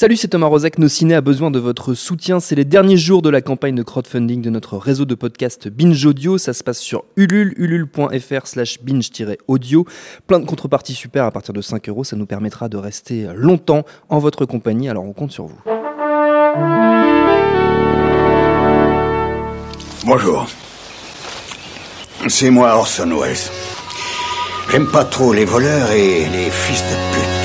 Salut, c'est Thomas Rozek. Nos ciné a besoin de votre soutien. C'est les derniers jours de la campagne de crowdfunding de notre réseau de podcast Binge Audio. Ça se passe sur ulule, ulule.fr slash binge-audio. Plein de contreparties super à partir de 5 euros. Ça nous permettra de rester longtemps en votre compagnie. Alors on compte sur vous. Bonjour. C'est moi Orson Welles. J'aime pas trop les voleurs et les fils de pute.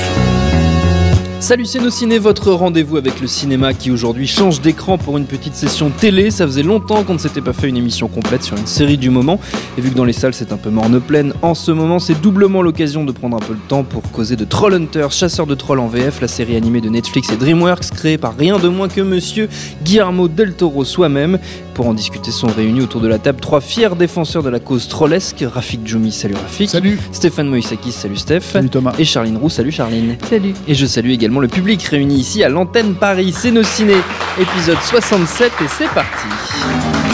Salut ciné, votre rendez-vous avec le cinéma qui aujourd'hui change d'écran pour une petite session télé. Ça faisait longtemps qu'on ne s'était pas fait une émission complète sur une série du moment. Et vu que dans les salles c'est un peu morne pleine, en ce moment c'est doublement l'occasion de prendre un peu le temps pour causer de Trollhunters, chasseur de trolls en VF, la série animée de Netflix et DreamWorks créée par rien de moins que monsieur Guillermo del Toro soi-même. Pour en discuter sont réunis autour de la table trois fiers défenseurs de la cause trollesque. Rafik Djoumi, salut Rafik. Salut. Stéphane Moïsakis, salut Steph. Salut Thomas. Et Charline Roux, salut Charline. Salut. Et je salue également le public réuni ici à l'antenne Paris. C'est nos ciné, épisode 67 et c'est parti.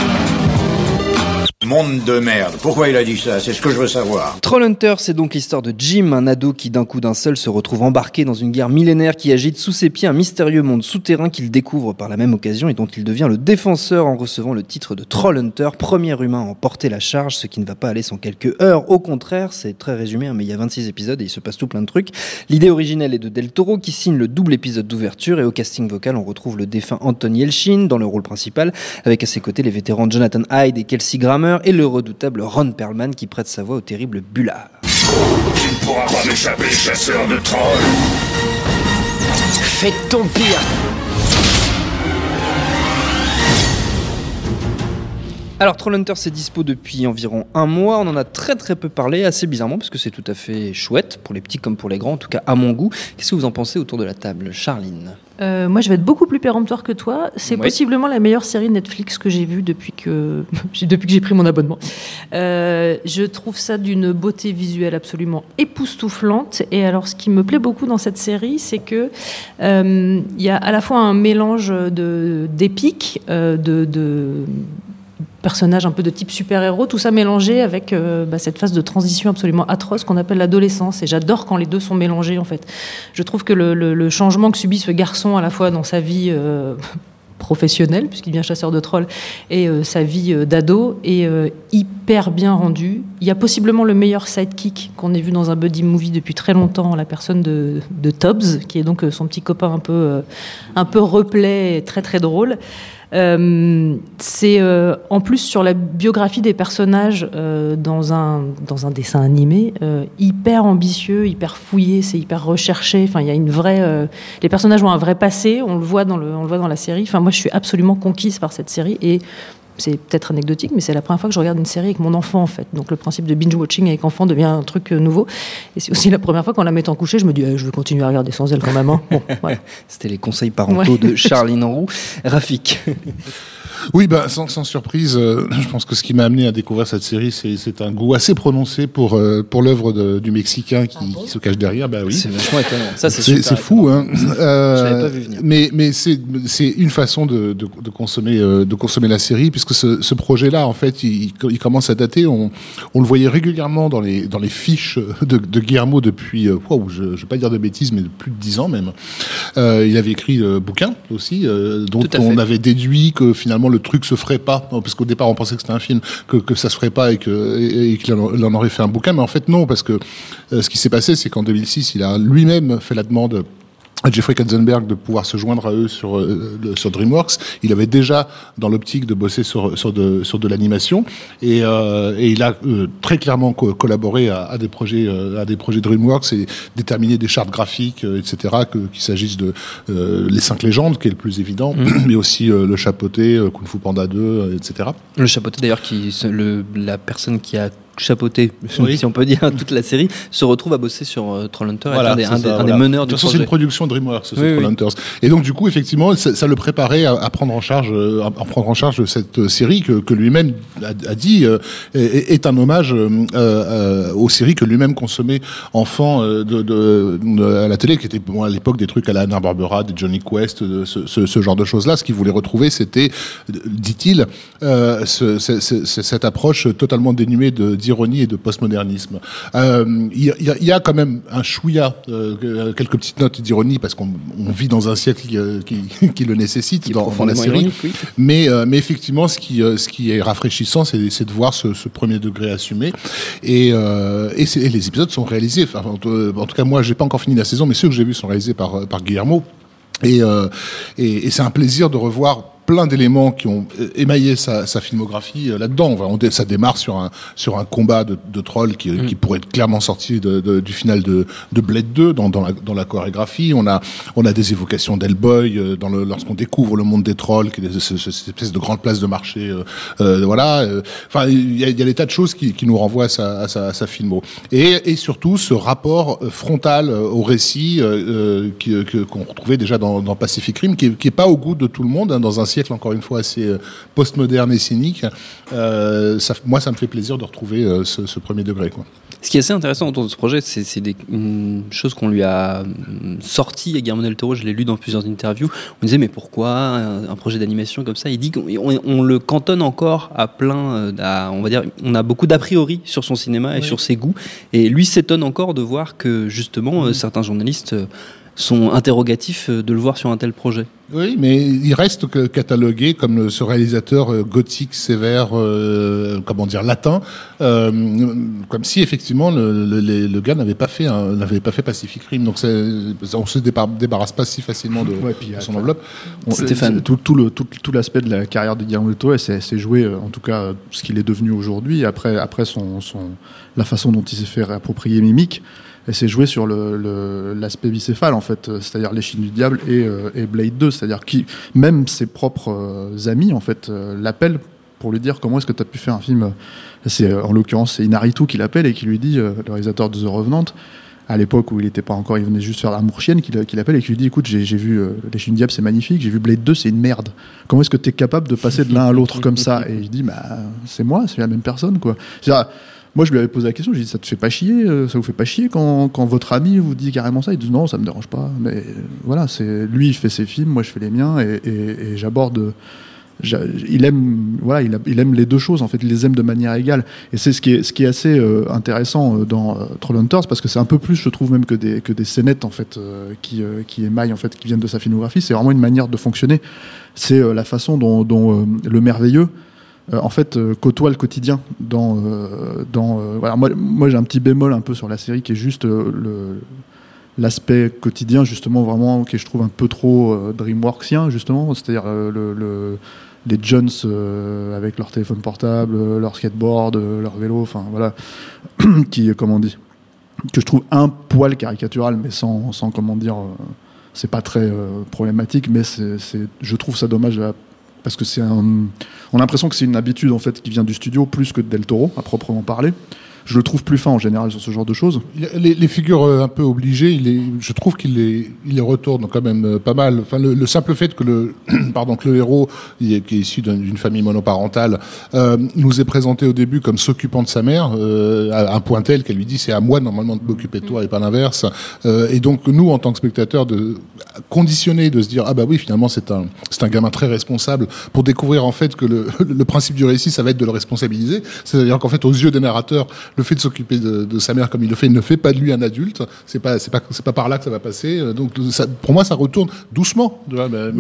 Monde de merde. Pourquoi il a dit ça? C'est ce que je veux savoir. Trollhunter, c'est donc l'histoire de Jim, un ado qui d'un coup d'un seul se retrouve embarqué dans une guerre millénaire qui agite sous ses pieds un mystérieux monde souterrain qu'il découvre par la même occasion et dont il devient le défenseur en recevant le titre de Trollhunter, premier humain à en porter la charge, ce qui ne va pas aller sans quelques heures. Au contraire, c'est très résumé, hein, mais il y a 26 épisodes et il se passe tout plein de trucs. L'idée originelle est de Del Toro qui signe le double épisode d'ouverture et au casting vocal, on retrouve le défunt Anthony Elchin dans le rôle principal, avec à ses côtés les vétérans Jonathan Hyde et Kelsey Grammer et le redoutable Ron Perlman qui prête sa voix au terrible Bullard. Tu ne pourras pas m'échapper, chasseur de trolls Fais ton pire Alors Trollhunter c'est dispo depuis environ un mois, on en a très très peu parlé, assez bizarrement parce que c'est tout à fait chouette, pour les petits comme pour les grands, en tout cas à mon goût. Qu'est-ce que vous en pensez autour de la table Charline? Euh, moi, je vais être beaucoup plus péremptoire que toi. C'est possiblement la meilleure série Netflix que j'ai vue depuis que j'ai- depuis que j'ai pris mon abonnement. Euh, je trouve ça d'une beauté visuelle absolument époustouflante. Et alors, ce qui me plaît beaucoup dans cette série, c'est que euh, il y a à la fois un mélange de d'épique, de, de personnages un peu de type super-héros, tout ça mélangé avec euh, bah, cette phase de transition absolument atroce qu'on appelle l'adolescence. Et j'adore quand les deux sont mélangés, en fait. Je trouve que le, changement que subit ce garçon à la fois dans sa vie euh, professionnelle, puisqu'il devient chasseur de trolls, et euh, sa vie d'ado est hyper bien rendu. Il y a possiblement le meilleur sidekick qu'on ait vu dans un buddy movie depuis très longtemps, la personne de, de Tobbs, qui est donc son petit copain un peu, un peu très très drôle. Euh, c'est euh, en plus sur la biographie des personnages euh, dans, un, dans un dessin animé hyper ambitieux, hyper fouillé, c'est hyper recherché. Enfin, il y a une vraie. les personnages ont un vrai passé, on le voit dans le, on le voit dans la série. Enfin, moi, je suis absolument conquise par cette série et c'est peut-être anecdotique, mais c'est la première fois que je regarde une série avec mon enfant en fait. Donc le principe de binge watching avec enfant devient un truc euh, nouveau. Et c'est aussi la première fois qu'en la mettant couchée, je me dis, eh, je vais continuer à regarder sans elle quand même. hein. Bon. C'était les conseils parentaux Ouais. de Charline Roux. Rafik Oui, bah, sans, sans surprise, euh, je pense que ce qui m'a amené à découvrir cette série, c'est c'est un goût assez prononcé pour, euh, pour l'œuvre de- du Mexicain qui, qui se cache derrière. Bah oui. C'est vachement étonnant. Ça, c'est C'est super c'est fou, hein. Euh, Je l'avais pas vu venir. Mais, mais c'est c'est une façon de, de, de consommer euh, de consommer la série, puisque ce, ce projet-là, en fait, il, il commence à dater. On, on le voyait régulièrement dans les dans les fiches de, de Guillermo depuis, euh, je, je vais pas dire de bêtises, mais de plus de dix ans même. Euh, il avait écrit le bouquin aussi, euh, dont on fait. avait déduit que finalement le truc se ferait pas, parce qu'au départ on pensait que c'était un film, que, que ça se ferait pas et qu'il en, il en aurait fait un bouquin, mais en fait non, parce que euh, ce qui s'est passé, c'est qu'en 2006, il a lui-même fait la demande à Jeffrey Katzenberg de pouvoir se joindre à eux sur, euh, sur DreamWorks. Il avait déjà dans l'optique de bosser sur, sur de, sur de l'animation et, euh, et il a euh, très clairement co- collaboré à, à des projets euh, à des projets DreamWorks et déterminé des chartes graphiques, euh, etc. que- Qu'il s'agisse de euh, les cinq légendes, qui est le plus évident, mais aussi euh, le chapeauté, euh, Kung Fu Panda 2, euh, etc. Le chapeauté d'ailleurs, qui le, la personne qui a chapeauté, Oui. si on peut dire, toute la série, se retrouve à bosser sur euh, Trollhunter, Voilà, un, des, c'est un ça, des- un des voilà. meneurs De du toute façon, c'est une production DreamWorks, ce Oui. Et donc, du coup, effectivement, ça, ça le préparait à, à prendre en charge, euh, à, prendre en charge cette euh, série que, que lui-même a, a dit euh, est, est un hommage euh, aux séries que lui-même consommait enfant de, de, de- à la télé, qui était bon, à l'époque des trucs à la Anna Barbera, des Johnny Quest, ce, ce, ce genre de choses-là. Ce qu'il voulait retrouver, c'était, dit-il, ce- ce- ce- ce- cette approche totalement dénuée de- d'ironie et de postmodernisme. Euh, Il y, a- y y quand même un chouïa, euh, quelques petites notes d'ironie, parce qu'on on vit dans un siècle qui, euh, qui, qui le nécessite Qui dans, dans la série. ironique, oui. Mais, mais effectivement, ce qui, ce qui est rafraîchissant, c'est de voir ce, ce premier degré assumé. Et, et, c'est- et les épisodes sont réalisés. Enfin, en, tout- cas, moi, j'ai pas encore fini la saison, mais ceux que j'ai vus sont réalisés par, par Guillermo. Et, euh, et, et c'est un plaisir de revoir plein d'éléments qui ont émaillé sa, sa filmographie euh, là-dedans. On ça démarre sur un, sur un combat de, de trolls qui, qui pourrait être clairement sorti de, de- du final de, de Blade 2 dans, dans, la, dans la chorégraphie. On a, on a des évocations d'Hellboy euh, lorsqu'on découvre le monde des trolls, qui est ce- ce- cette espèce de grande place de marché. euh, euh, voilà. euh, Enfin, il y a, y a des tas de choses qui, qui nous renvoient à sa, à sa, à sa filmo. Et, et surtout ce rapport frontal au récit qu'on retrouvait déjà dans, dans Pacific Rim, qui est, qui est pas au goût de tout le monde, hein, dans un siècle encore une fois assez euh, postmoderne et cynique. Euh, ça, moi, ça me fait plaisir de retrouver euh, ce, ce premier degré. Quoi. Ce qui est assez intéressant autour de ce projet, c'est des une chose qu'on lui a hum, sorti à Guillermo del Toro, je l'ai lu dans plusieurs interviews. On disait mais pourquoi un, un projet d'animation comme ça? Il dit qu'on on, on le cantonne encore à plein, à- on va dire, on a beaucoup d'a priori sur son cinéma et sur ses goûts. Et lui s'étonne encore de voir que justement certains journalistes euh, sont interrogatifs euh, de le voir sur un tel projet. Oui, mais il reste que catalogué comme le- ce réalisateur euh, gothique, sévère, euh, comment dire, latin, euh, comme si effectivement le, le, gars n'avait pas fait n'avait pas fait Pacific Rim. Donc on se débar- débarrasse pas si facilement de, Ouais, puis, de euh, son enveloppe. On- Stéphane. Tout, tout le tout, tout l'aspect de la carrière de Guillermo del Toro, c'est joué, euh, en tout cas, euh, ce qu'il est devenu aujourd'hui. Après, après son, son, la façon dont il s'est fait réapproprier Mimic, et c'est joué sur le- le- l'aspect bicéphale, en fait, c'est-à-dire les Chines du Diable et, euh, et Blade 2, c'est-à-dire qui, même ses propres euh, amis, en fait, euh, l'appellent pour lui dire comment est-ce que tu as pu faire un film. C'est en l'occurrence c'est Inaritu qui l'appelle et qui lui dit, le réalisateur de The Revenant, à l'époque où il n'était pas encore, il venait juste faire Amour Chienne, qu'il qu'il appelle et qui lui dit écoute, j'ai vu euh, Les Chines du Diable, c'est magnifique, j'ai vu Blade 2, c'est une merde. Comment est-ce que tu es capable de passer de l'un à l'autre comme ça? Et il dit bah, c'est moi, c'est la même personne, quoi. Moi, je lui avais posé la question, je lui ai dit ça te fait pas chier, euh, ça vous fait pas chier quand, quand votre ami vous dit carrément ça? Il dit non, ça me dérange pas. Mais euh, voilà, c'est lui, il fait ses films, moi je fais les miens et, et- et j'aborde. j'a- Il aime, voilà, il, a- il aime les deux choses en fait, il les aime de manière égale. Et c'est ce qui est, ce qui est assez euh, intéressant euh, dans euh, Trollhunters parce que c'est un peu plus, je trouve même que des que des scénettes en fait euh, qui qui émaillent en fait, qui viennent de sa filmographie. C'est vraiment une manière de fonctionner. C'est la façon dont, dont, le merveilleux euh, en fait euh, côtoie le quotidien dans euh, dans voilà moi j'ai un petit bémol un peu sur la série qui est juste l'aspect quotidien justement vraiment que je trouve un peu trop DreamWorksien justement. C'est-à-dire le, le- les Jones avec leur téléphone portable leur skateboard leur vélo enfin voilà qui comment on dit que je trouve un poil caricatural mais sans, sans comment dire c'est pas très problématique mais je trouve ça dommage à- parce que c'est un on a l'impression que c'est une habitude en fait qui vient du studio plus que de Del Toro à proprement parler je le trouve plus fin en général sur ce genre de choses Les, figures euh, un peu obligées, je trouve qu'il les, il les retourne quand même euh, pas mal. Enfin, le, le simple fait que le, pardon, que le héros, qui est issu d'un- d'une famille monoparentale, euh, nous est présenté au début comme s'occupant de sa mère, à un point tel qu'elle lui dit c'est à moi normalement de m'occuper de toi et pas l'inverse. Et donc nous, en tant que spectateurs, de conditionner, de se dire ah bah oui finalement c'est un, c'est un gamin très responsable, pour découvrir en fait que le, le principe du récit, ça va être de le responsabiliser. C'est-à-dire qu'en fait aux yeux des narrateurs, le fait de s'occuper de, de sa mère comme il le fait ne fait pas de lui un adulte. C'est pas, c'est pas, c'est pas par là que ça va passer. Donc ça, pour moi, ça retourne doucement. le-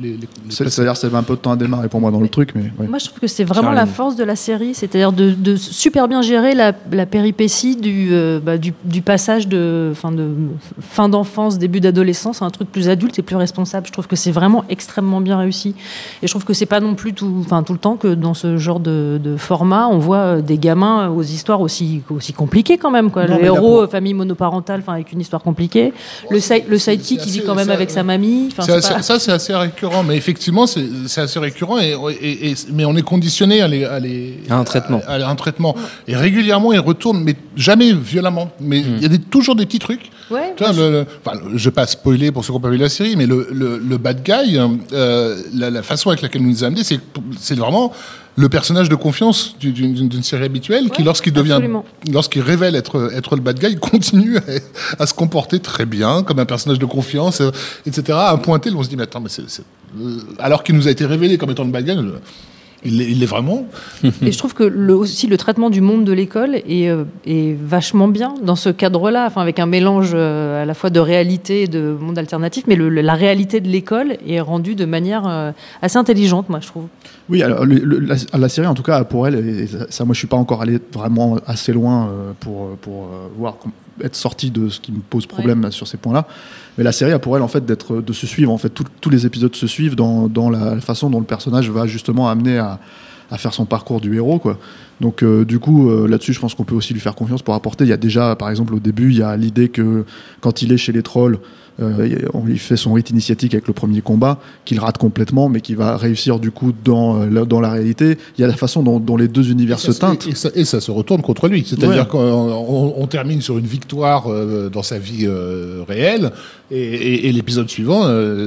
les- les- c'est-à-dire ça met un peu de temps à démarrer pour moi dans le truc mais ouais. Moi, je trouve que c'est vraiment Charline. la force de la série, c'est-à-dire de, de super bien gérer la, la péripétie du, euh, bah, du, du passage de fin, de fin d'enfance, début d'adolescence, à un truc plus adulte et plus responsable. Je trouve que c'est vraiment extrêmement bien réussi. Et je trouve que c'est pas non plus tout, enfin, tout le temps que dans ce genre de, de format, on voit euh, des gamins aux histoires aussi, aussi compliquées quand même. Quoi. Non, le héros, euh, famille monoparentale, enfin, avec une histoire compliquée. Le, side, le sidekick qui vit quand même avec sa mamie. Enfin, C'est c'est assez- pas- Ça, c'est assez récurrent, mais effectivement, c'est assez récurrent, et, et- et- mais on est conditionné à, les, à, les- À un traitement. à- à un traitement. Et régulièrement, ils retournent, mais jamais violemment. Mais Hmm. il y a des- toujours des petits trucs. Ouais, Tu vois, le- le- enfin, le- je vais pas spoiler pour ceux qui n'ont pas vu la série, mais le, le, bad guy, euh, la, la façon avec laquelle nous nous a amené, c'est c'est vraiment le personnage de confiance du- d'une série habituelle qui, Ouais, lorsqu'il devient, lorsqu'il révèle être, être le bad guy, continue à, à se comporter très bien, comme un personnage de confiance, euh, etc. À un point tel où on se dit, mais attends, mais c'est, euh, alors qu'il nous a été révélé comme étant le bad guy, il l'est vraiment. Et je trouve que le, aussi le traitement du monde de l'école est, euh, est vachement bien dans ce cadre-là, enfin, avec un mélange euh, à la fois de réalité et de monde alternatif, mais le- la réalité de l'école est rendue de manière euh, assez intelligente, moi, je trouve. Oui, alors le- la, la série, en tout cas, pour elle, et ça, moi, je suis pas encore allé vraiment assez loin pour, pour voir être sorti de ce qui me pose problème sur ces points-là. Mais la série a pour elle, en fait, d'être, de se suivre. En fait, Tout- tous les épisodes se suivent dans, dans la façon dont le personnage va justement amener à, à faire son parcours du héros, quoi. Donc, euh, du coup, euh, là-dessus, je pense qu'on peut aussi lui faire confiance pour apporter. Il y a déjà, par exemple, au début, il y a l'idée que quand il est chez les trolls, euh, on lui fait son rite initiatique avec le premier combat, qu'il rate complètement, mais qui va réussir du coup dans, euh, la- dans la réalité. Il y a la façon dont, dont les deux univers se teintent. et, ça, et ça se retourne contre lui. C'est-à-dire Ouais. qu'on on, on termine sur une victoire euh, dans sa vie euh, réelle, et, l'épisode suivant,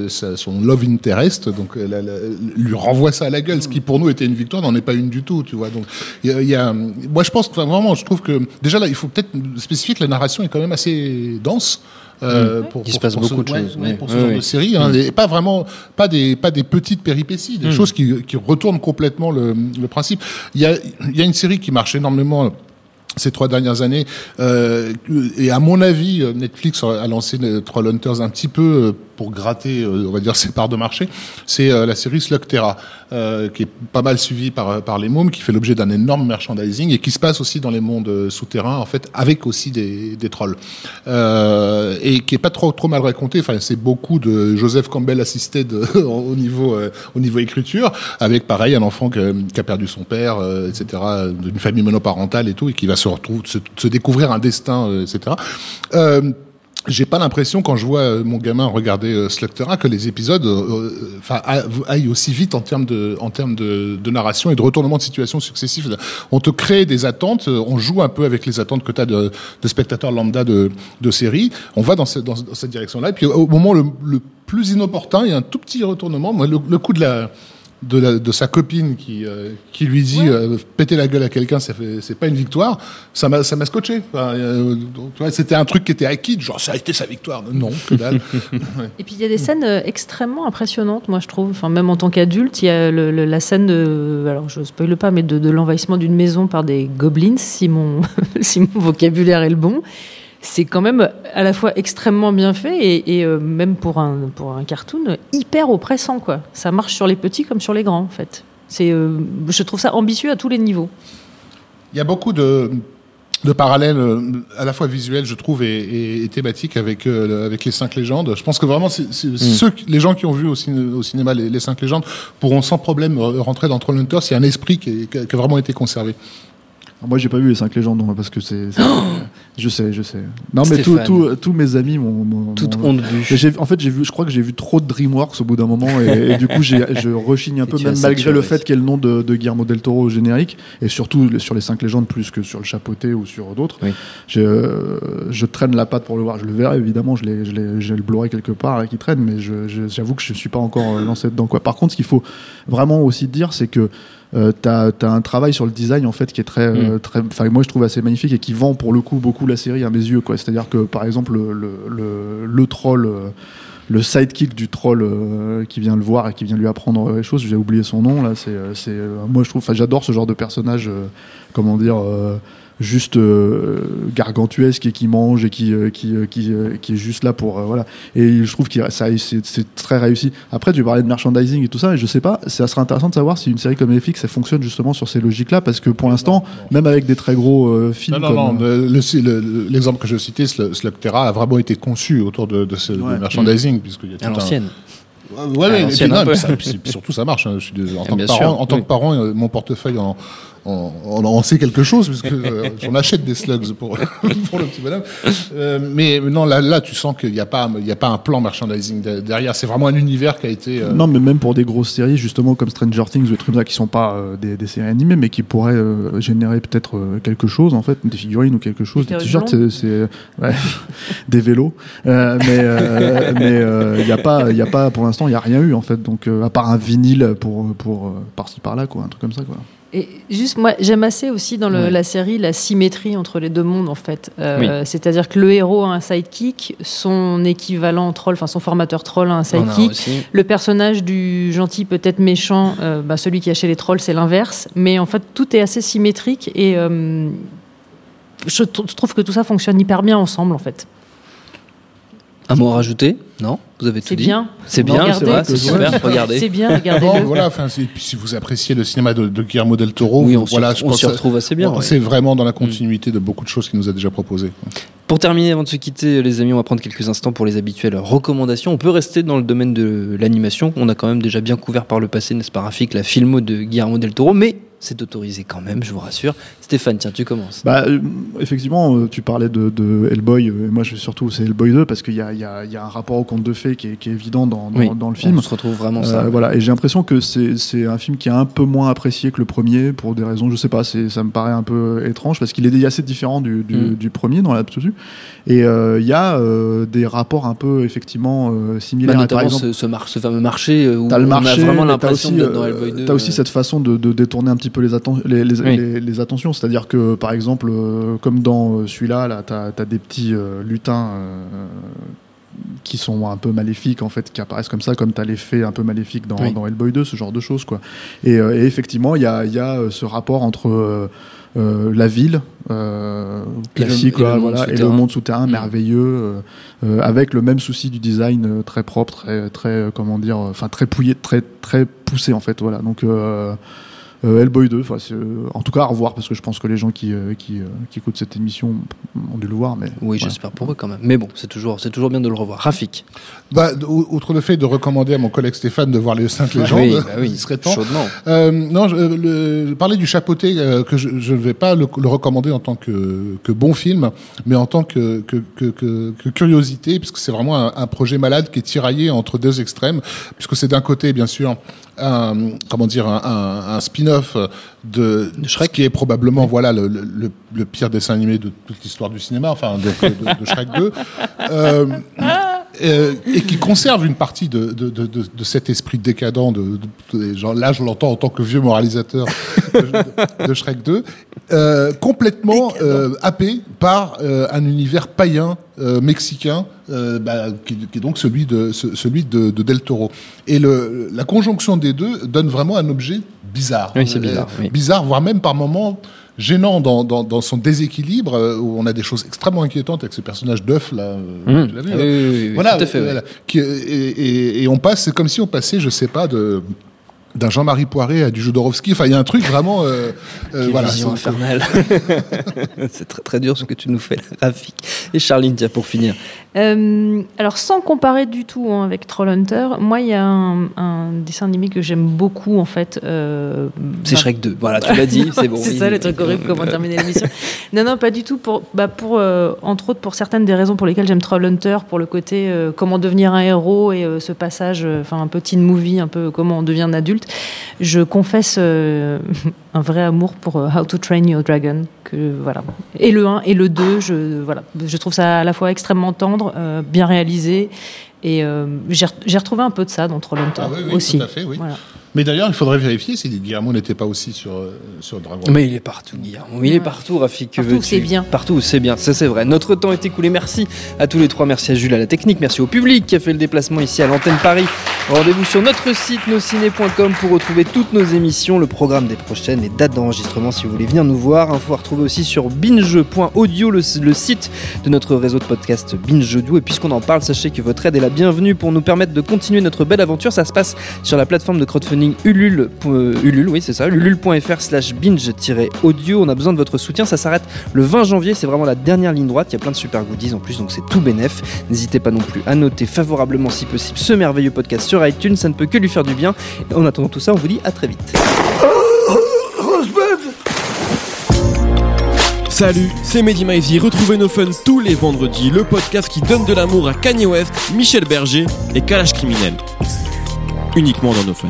ça- son love interest, donc la- la- lui renvoie ça à la gueule, ce qui pour nous était une victoire, n'en est pas une du tout, tu vois. Donc, il y il y a- moi je pense que enfin, vraiment, je trouve que déjà là, il faut peut-être spécifier que la narration est quand même assez dense. euh, pour, Il se pour- passe pour beaucoup ce, de choses, ouais, pour ce Oui, genre oui. de série, hein, et pas vraiment, pas des, pas des petites péripéties, des choses qui, qui retournent complètement le, le principe. Il y a, il y a une série qui marche énormément ces trois dernières années. Euh, et à mon avis, euh, Netflix a lancé les Trollhunters un petit peu euh, pour gratter, euh, on va dire, ses parts de marché. C'est euh, la série Slugterra, euh, qui est pas mal suivie par, par les mômes, qui fait l'objet d'un énorme merchandising et qui se passe aussi dans les mondes souterrains, en fait, avec aussi des, des trolls. Et qui est pas trop, trop mal raconté. Enfin, c'est beaucoup de Joseph Campbell assisté de, au niveau, au niveau écriture, avec pareil un enfant qui a perdu son père, etc., d'une famille monoparentale et tout, et qui va se retrouver, se, se découvrir un destin, etc. Euh, j'ai pas l'impression quand je vois euh, mon gamin regarder euh, que les épisodes euh, euh, aillent aussi vite en termes de en termes de, narration et de retournement de situation successifs. On te crée des attentes, on joue un peu avec les attentes que tu as de, de spectateurs lambda de, de série. On va dans, ce- dans, dans cette direction-là et puis au moment le, plus inopportun, il y a un tout petit retournement. Moi, le coup de la de, la, de sa copine qui, euh, qui lui dit euh, péter la gueule à quelqu'un, c'est pas une victoire, ça m'a scotché. Enfin, euh, C'était un truc qui était acquis, genre ça a été sa victoire. Non, que dalle. Ouais. Et puis il y a des scènes euh, extrêmement impressionnantes, moi je trouve. Enfin, même en tant qu'adulte, il y a le- le- la scène de, alors je spoile pas, mais de, de l'envahissement d'une maison par des goblins, si mon, si mon vocabulaire est le bon. C'est quand même à la fois extrêmement bien fait et, et, euh, même pour un, pour un cartoon hyper oppressant quoi. Ça marche sur les petits comme sur les grands en fait. C'est, euh, je trouve ça ambitieux à tous les niveaux. Il y a beaucoup de, de parallèles, euh, à la fois visuels, je trouve, et, et- et thématiques avec, euh, avec les cinq légendes. Je pense que vraiment, c'est- c'est- ceux, les gens qui ont vu au, ciné- au cinéma les, les cinq légendes pourront sans problème rentrer dans Trollhunters. Il y a un esprit qui, est- qui a qui a vraiment été conservé. Alors moi, j'ai pas vu les cinq légendes, parce que c'est. c'est- je sais, je sais. Non, mais tout- Stéphane. tout- tous mes amis m'ont. m'ont- honte En fait, j'ai vu, je crois que j'ai vu trop de DreamWorks au bout d'un moment et, et du coup, j'ai- je rechigne un Et peu, même malgré le fait qu'il y ait le nom de, de Guillermo del Toro au générique et surtout sur les cinq légendes plus que sur le chapeauté ou sur d'autres. Oui. Euh, je traîne la patte pour le voir. Je le verrai évidemment. Je l'ai, je l'ai- j'ai le Blu-ray quelque part là, qui traîne, mais j'avoue que je suis pas encore euh, lancé dedans. Quoi. Par contre, ce qu'il faut vraiment aussi dire, c'est que euh, t'as as un travail sur le design en fait qui est très, euh, très, enfin moi je trouve assez magnifique et qui vend pour le coup beaucoup la série à mes yeux quoi. C'est-à-dire que par exemple le, le, le, troll, euh, le sidekick du troll euh, qui vient le voir et qui vient lui apprendre les choses, j'ai oublié son nom là. C'est, euh, c'est, euh, moi je trouve, enfin j'adore ce genre de personnage, euh, comment dire. Juste euh, gargantuesque et qui mange et qui euh, qui euh, qui, euh, qui est juste là pour euh, voilà et je trouve que ça c'est très réussi après tu parlais de merchandising et tout ça et je sais pas ça serait intéressant de savoir si une série comme Netflix ça fonctionne justement sur ces logiques là parce que pour l'instant même avec des très gros euh, films Non, non, comme non. le- le- le- L'exemple que je citais, Sl- Slugterra, a vraiment été conçu autour de, de ce merchandising. puisqu'il y a tout l'ancienne. Ouais, et puis, non, ça- puis- surtout, ça marche. hein. Je suis désolé. En tant que parent, en tant que parent, euh, mon portefeuille en, en, en, en sait quelque chose, parce que euh, j'en achète des slugs pour, pour le petit bonhomme. Euh, mais non, là, là, tu sens qu'il n'y a, pas- il y a pas un plan merchandising de- derrière. C'est vraiment un univers qui a été. euh, Non, mais même pour des grosses séries, justement comme Stranger Things ou des trucs comme ça qui sont pas euh, des, des séries animées, mais qui pourraient euh, générer peut-être euh, quelque chose en fait, des figurines ou quelque chose, Des t-shirts, c'est c'est- ouais, des vélos. Euh, mais euh, il y a pas, il y a pas pour l'instant, il y a rien eu en fait. Donc euh, à part un vinyle pour pour euh, par-ci par-là quoi, un truc comme ça quoi. Et juste, moi, j'aime assez aussi dans le- la série la symétrie entre les deux mondes, en fait. Euh, Oui. C'est-à-dire que le héros a un sidekick, son équivalent troll, enfin son formateur troll a un sidekick. Le personnage du gentil, peut-être méchant, euh, bah, celui qui a chez les trolls, c'est l'inverse. Mais en fait, tout est assez symétrique et euh, je, je trouve que tout ça fonctionne hyper bien ensemble, en fait. Un mot à rajouter Non Vous avez tout C'est dit bien. C'est bien, Regardez. c'est vrai, c'est super. Regardez. C'est bien, Non, regardez-le. voilà, enfin, si vous appréciez le cinéma de, de Guillermo del Toro, Oui, on s'y voilà, retrouve- je on pense s'y que- retrouve assez bien, bon, ouais. C'est vraiment dans la continuité de beaucoup de choses qu'il nous a déjà proposées. Pour terminer, avant de se quitter, les amis, on va prendre quelques instants pour les habituelles recommandations. On peut rester dans le domaine de l'animation. On a quand même déjà bien couvert par le passé, n'est-ce pas, Rafik, la filmo de Guillermo del Toro, mais c'est autorisé quand même, je vous rassure. Stéphane, tiens, tu commences. Bah, euh, effectivement, euh, tu parlais de, de Hellboy. euh, moi, je vais surtout, c'est Hellboy 2 parce qu'il y a, y, y un rapport au conte de fées qui est, qui est évident dans, dans, Oui, dans le film. On se retrouve vraiment Euh, ça. voilà, et j'ai l'impression que c'est un film qui est un peu moins apprécié que le premier pour des raisons, je sais pas, ça me paraît un peu étrange parce qu'il est assez différent du, du, Mm. du premier dans l'absolu. Et euh, il y a euh, des rapports un peu effectivement euh, Bah, similaires. notamment par exemple, ce, ce, mar- ce fameux marché euh, où T'as le on marché, a vraiment l'impression d'être dans euh, Hellboy 2. t'as aussi cette façon de, de détourner un petit peu les, atten- les, les, Oui. les- les attentions. C'est-à-dire que, par exemple, euh, comme dans euh, celui-là, là, t'as as des petits euh, lutins qui sont un peu maléfiques, en fait, qui apparaissent comme ça, comme t'as les fées un peu maléfiques dans, Oui. dans Hellboy 2, ce genre de choses, quoi. Et, euh, et effectivement, il y a, il y a ce rapport entre euh, la ville euh, Et le- classique, et le monde voilà, et le souterrain. monde souterrain Mm. merveilleux, avec le même souci du design très propre, très, très comment dire, enfin très pouillé, très très poussé en fait, voilà. Donc Hellboy 2, enfin, c'est, euh, en tout cas à revoir parce que je pense que les gens qui, euh, qui, euh, qui écoutent cette émission ont dû le voir, mais Oui, j'espère pour eux quand même. Mais bon, c'est toujours, c'est toujours bien de le revoir. Rafik. Bah, ou- outre le fait de recommander à mon collègue Stéphane de voir les cinq légendes, oui, bah oui, il serait temps. chaudement. Euh, non, je, euh, le, je parlais du chapeauté euh, que je ne vais pas le, le recommander en tant que, que bon film, mais en tant que, que, que, que- que curiosité, puisque c'est vraiment un, un projet malade qui est tiraillé entre deux extrêmes, puisque c'est d'un côté, bien sûr, un, comment dire, un, un, un spin-off de, De Shrek. qui est probablement voilà le, le, le- le pire dessin animé de toute l'histoire du cinéma, enfin de, de, de Shrek 2. Euh, euh, et qui conserve une partie de, cet esprit décadent. De, genre, là, je l'entends en tant que vieux moralisateur de, Shrek 2, euh, complètement euh, happé par euh, un univers païen euh, mexicain, euh, bah, qui, qui est donc celui de ce- celui de Del Toro. Et le, la conjonction des deux donne vraiment un objet bizarre, Oui, c'est bizarre, oui. bizarre, voire même par moments gênant dans, dans, dans son déséquilibre, euh, où on a des choses extrêmement inquiétantes avec ce personnage d'œuf là. Mmh. tu l'as vu, là oui, oui, oui, oui, voilà, tout à fait, oui. voilà. Qui- et, et- et on passe, c'est comme si on passait, je sais pas, de d'un Jean-Marie Poiré à du Jodorowsky. Enfin, il y a un truc vraiment. Euh, euh, voilà. vision infernale. c'est très très dur ce que tu nous fais, Rafik. Et Charline, tiens, pour finir. Euh, alors, sans comparer du tout hein, avec Trollhunter, moi, il y a un, un dessin animé que j'aime beaucoup, en fait. euh, C'est bah, Shrek 2. Voilà, tu l'as dit, c'est bon. c'est ça le truc horrible, comment terminer l'émission. Non, non, pas du tout. Pour, bah, pour, euh, entre autres, pour certaines des raisons pour lesquelles j'aime Trollhunter, pour le côté euh, comment devenir un héros et euh, ce passage, euh, enfin un peu teen movie, un peu comment on devient un adulte, je confesse euh, un vrai amour pour euh, How to Train Your Dragon. Que, voilà. Et le 1 et le 2, je, voilà, je trouve ça à la fois extrêmement tendre, euh, bien réalisé. Et j'ai retrouvé un peu de ça dans Trollhunter Ah oui, oui, aussi. tout à fait, oui. Voilà. Mais d'ailleurs, il faudrait vérifier si Guillermo n'était pas aussi sur, euh, sur Dragon. Mais il est partout, Guillermo. Il est partout, Rafik. Que Partout c'est bien. Partout où c'est bien, ça c'est vrai. Notre temps est écoulé. Merci à tous les trois. Merci à Jules à la technique. Merci au public qui a fait le déplacement ici à l'antenne Paris. Rendez-vous sur notre site nosciné.com pour retrouver toutes nos émissions, le programme des prochaines, les dates d'enregistrement si vous voulez venir nous voir. Info à retrouver aussi sur binge.audio, le, le site de notre réseau de podcast Binge Audio. Et puisqu'on en parle, sachez que votre aide est la bienvenue pour nous permettre de continuer notre belle aventure. Ça se passe sur la plateforme de crowdfunding Ulule, euh, ulule.fr slash binge-audio. On a besoin de votre soutien. Ça s'arrête le 20 janvier. C'est vraiment la dernière ligne droite. Il y a plein de super goodies en plus, donc c'est tout bénef. N'hésitez pas non plus à noter favorablement si possible ce merveilleux podcast sur iTunes. Ça ne peut que lui faire du bien. En attendant tout ça, on vous dit à très vite. Salut, c'est Mehdi Maizy. Retrouvez nos fun tous les vendredis, le podcast qui donne de l'amour à Kanye West, Michel Berger et Kalash Criminel. Uniquement dans nos fun.